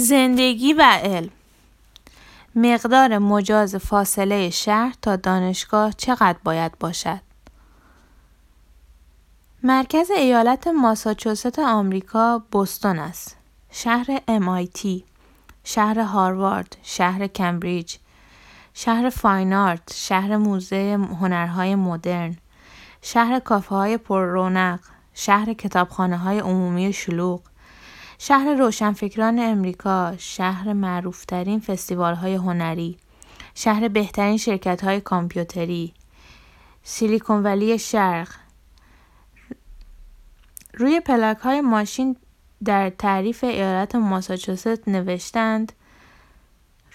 زندگی و علم مقدار مجاز فاصله شهر تا دانشگاه چقدر باید باشد؟ مرکز ایالت ماساچوست آمریکا بوستون است. شهر MIT، شهر هاروارد، شهر کمبریج، شهر فاین آرت، شهر موزه هنرهای مدرن، شهر کافه های پر رونق، شهر کتابخانه های عمومی شلوغ، شهر روشنفکران امریکا، شهر معروفترین فستیوال های هنری، شهر بهترین شرکت های کامپیوتری، سیلیکون ولی شرق. روی پلاک های ماشین در تعریف ایالت ماساچوست نوشتند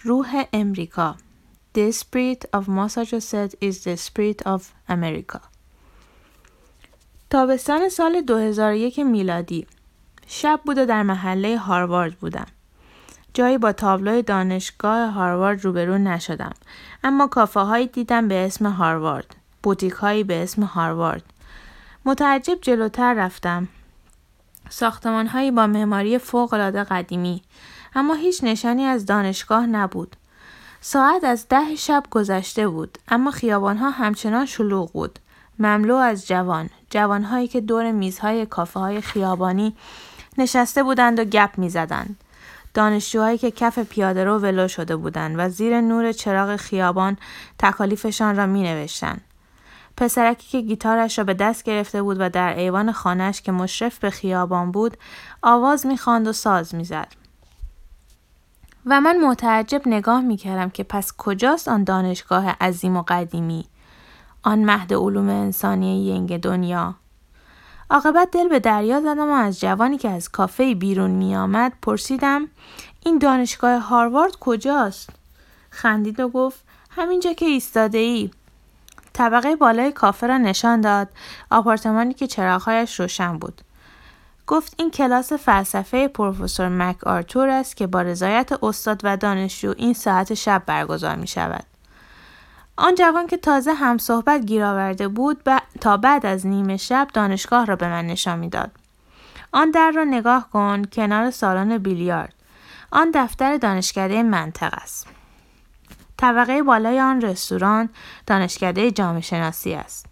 روح امریکا The spirit of Massachusetts is the spirit of America تابستان سال 2001 میلادی شب بود و در محله هاروارد بودم. جایی با تابلوی دانشگاه هاروارد روبرو نشدم. اما کافه هایی دیدم به اسم هاروارد. بوتیک هایی به اسم هاروارد. متعجب جلوتر رفتم. ساختمان هایی با معماری فوق العاده قدیمی اما هیچ نشانی از دانشگاه نبود. ساعت از ده شب گذشته بود اما خیابان ها همچنان شلوغ بود. مملو از جوان، جوانهایی که دور میزهای کافه های خیابانی نشسته بودند و گپ می زدند. دانشجوهایی که کف پیاده رو ولو شده بودند و زیر نور چراغ خیابان تکالیفشان را می نوشتن. پسرکی که گیتارش را به دست گرفته بود و در ایوان خانهش که مشرف به خیابان بود آواز می‌خواند و ساز می‌زد. و من متعجب نگاه می کردم که پس کجاست آن دانشگاه عظیم و قدیمی آن مهد علوم انسانی ینگ دنیا عاقبت دل به دریا زدم و از جوانی که از کافه بیرون می آمد پرسیدم این دانشگاه هاروارد کجاست؟ خندید و گفت همینجا که ایستاده ای. طبقه بالای کافه را نشان داد آپارتمانی که چراغهایش روشن بود. گفت این کلاس فلسفه پروفسور مک آرتور است که با رضایت استاد و دانشجو این ساعت شب برگزار می شود. آن جوان که تازه هم صحبت گیر آورده بود تا بعد از نیمه شب دانشگاه را به من نشان می‌داد. آن در را نگاه کن کنار سالن بیلیارد. آن دفتر دانشکده منطق است. طبقه بالای آن رستوران دانشکده جامعه شناسی است.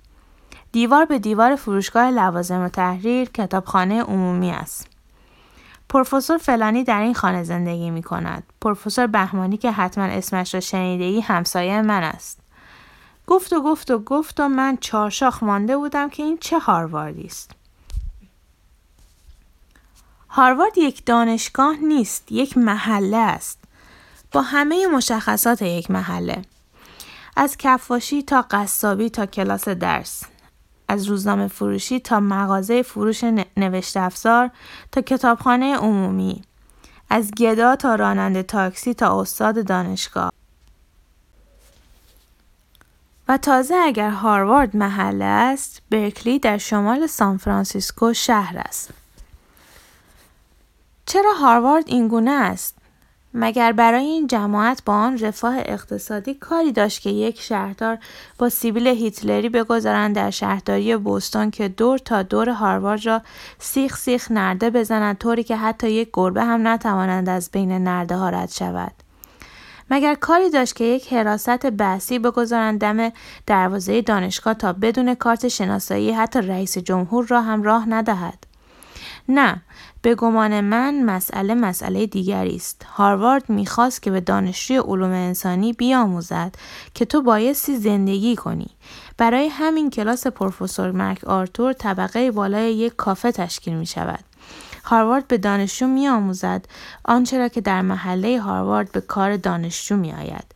دیوار به دیوار فروشگاه لوازم و تحریر کتابخانه عمومی است. پروفسور فلانی در این خانه زندگی می کند. پروفسور بهمانی که حتما اسمش را شنیده ای همسایه من است. گفت و گفت و گفت و من چارشاخ مانده بودم که این چه هارواردی است. هاروارد یک دانشگاه نیست، یک محله است. با همه مشخصات یک محله. از کفاشی تا قصابی تا کلاس درس. از روزنامه فروشی تا مغازه فروش نوشته افزار تا کتابخانه عمومی. از گدا تا راننده تاکسی تا استاد دانشگاه. و تازه اگر هاروارد محله است، برکلی در شمال سانفرانسیسکو شهر است. چرا هاروارد اینگونه است؟ مگر برای این جماعت با آن رفاه اقتصادی کاری داشت که یک شهردار با سیبیل هیتلری بگذارند در شهرداری بوستون که دور تا دور هاروارد را سیخ سیخ نرده بزنند طوری که حتی یک گربه هم نتوانند از بین نرده ها رد شود. مگر کاری داشت که یک حراست بحثی بگذارند دم دروازه دانشگاه تا بدون کارت شناسایی حتی رئیس جمهور را هم راه ندهد؟ نه به گمان من مسئله مسئله دیگری است. هاروارد می‌خواست که به دانشجوی علوم انسانی بیاموزد که تو بایستی زندگی کنی. برای همین کلاس پروفسور مرک آرتور طبقه بالای یک کافه تشکیل می شود هاروارد به دانشجو می آموزد آنچه را که در محله هاروارد به کار دانشجو می آید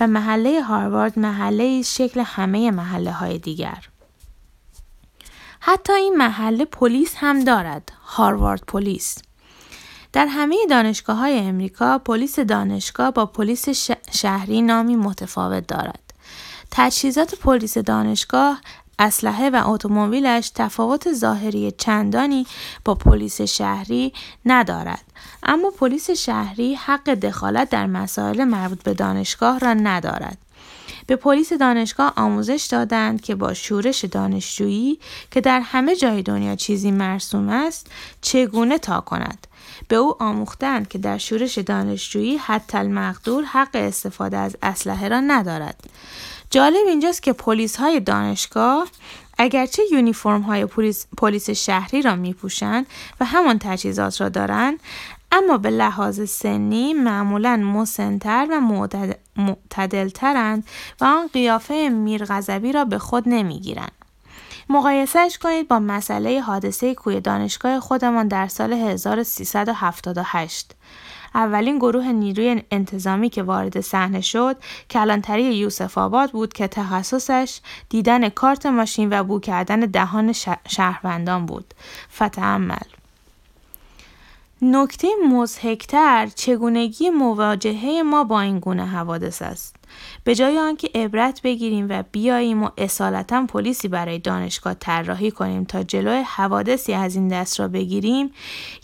و محله هاروارد محله شکل همه محله های دیگر. حتی این محله پلیس هم دارد هاروارد پلیس. در همه دانشگاه های امریکا پلیس دانشگاه با پلیس شهری نامی متفاوت دارد. تجهیزات پلیس دانشگاه اسلحه و اتومبیلش تفاوت ظاهری چندانی با پلیس شهری ندارد. اما پلیس شهری حق دخالت در مسائل مربوط به دانشگاه را ندارد. به پلیس دانشگاه آموزش دادند که با شورش دانشجویی که در همه جای دنیا چیزی مرسوم است چگونه تا کند. به او آموختند که در شورش دانشجویی حتی المقدور حق استفاده از اسلحه را ندارد. جالب اینجاست که پلیس های دانشگاه اگرچه یونیفرم های پلیس, شهری را می پوشند و همان تجهیزات را دارند اما به لحاظ سنی معمولا مسنتر و معتدلترند و آن قیافه میرغضبی را به خود نمی‌گیرند. مقایسهش کنید با مسئله حادثه کوی دانشگاه خودمان در سال 1378. اولین گروه نیروی انتظامی که وارد صحنه شد کلانتری یوسف آباد بود که تخصصش دیدن کارت ماشین و بو کردن دهان شهروندان بود. فتعمل نکته مزهکتر چگونگی مواجهه ما با این گونه حوادث است. به جای آنکه عبرت بگیریم و بیاییم و اصالتا پلیسی برای دانشگاه طراحی کنیم تا جلوی حوادثی از این دست را بگیریم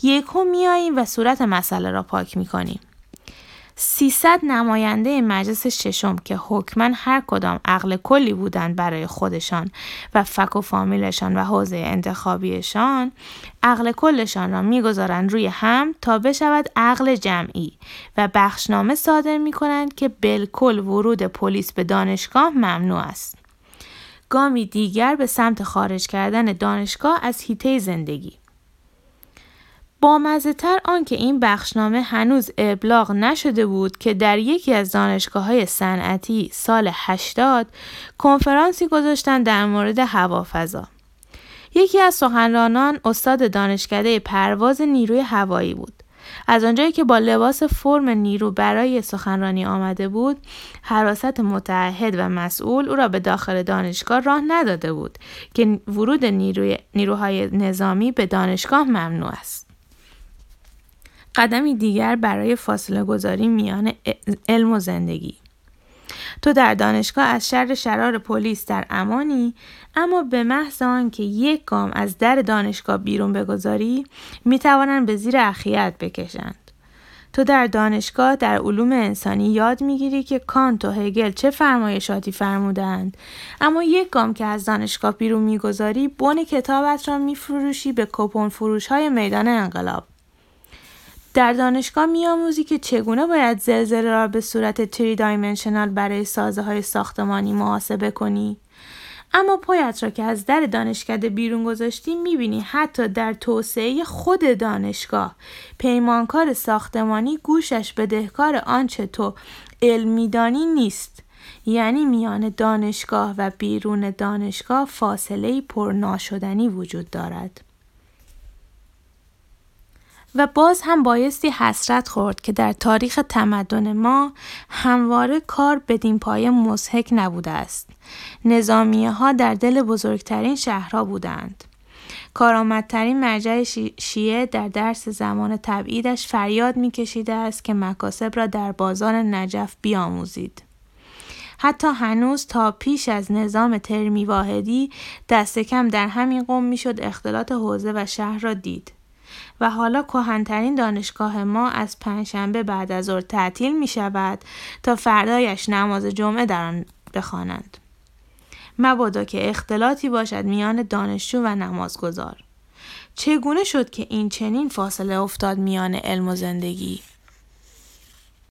یکو میاییم و صورت مسئله را پاک می‌کنیم 300 نماینده مجلس ششم که حکما هر کدام عقل کلی بودند برای خودشان و فک و فامیلشان و حوزه انتخابیشان عقل کلشان را می‌گذارند روی هم تا بشود عقل جمعی و بخشنامه صادر می کنند که بالکل ورود پلیس به دانشگاه ممنوع است. گامی دیگر به سمت خارج کردن دانشگاه از هیته زندگی با تر آنکه این بخشنامه هنوز ابلاغ نشده بود که در یکی از دانشگاه های صنعتی سال 80 کنفرانسی گذاشتن در مورد هوافضا. یکی از سخنرانان استاد دانشکده پرواز نیروی هوایی بود. از آنجایی که با لباس فرم نیرو برای سخنرانی آمده بود، حراست متعهد و مسئول او را به داخل دانشگاه راه نداده بود که ورود نیروی نیروهای نظامی به دانشگاه ممنوع است. قدمی دیگر برای فاصله گذاری میان علم و زندگی. تو در دانشگاه از شر شرار پلیس در امانی اما به محض آنکه یک گام از در دانشگاه بیرون بگذاری می توانند به زیر اخیت بکشند. تو در دانشگاه در علوم انسانی یاد می‌گیری که کانت و هگل چه فرمایشاتی فرمودند اما یک گام که از دانشگاه بیرون می‌گذاری بن کتابت را میفروشی به کپون فروش های میدان انقلاب. در دانشگاه میآموزی که چگونه باید زلزله را به صورت تری دایمنشنال برای سازه های ساختمانی محاسبه کنی. اما پایت را که از در دانشکده بیرون گذاشتی می‌بینی حتی در توسعه خود دانشگاه پیمانکار ساختمانی گوشش بدهکار آنچه تو علمیدانی نیست. یعنی میان دانشگاه و بیرون دانشگاه فاصله پرناشدنی وجود دارد. و باز هم بایستی حسرت خورد که در تاریخ تمدن ما همواره کار بدین پایه مزهک نبوده است. نظامیه ها در دل بزرگترین شهرها بودند. کارآمدترین مرجع شیعه در درس زمان تبعیدش فریاد میکشیده است که مکاسب را در بازار نجف بیاموزید. حتی هنوز تا پیش از نظام ترمی واحدی دست کم در همین قوم می‌شد اختلاط حوزه و شهر را دید. و حالا کهنترین دانشگاه ما از پنجشنبه بعد از ظهر تعطیل می شود تا فردایش نماز جمعه در آن بخوانند. مبادا که اختلاطی باشد میان دانشجو و نمازگزار. چگونه شد که این چنین فاصله افتاد میان علم و زندگی؟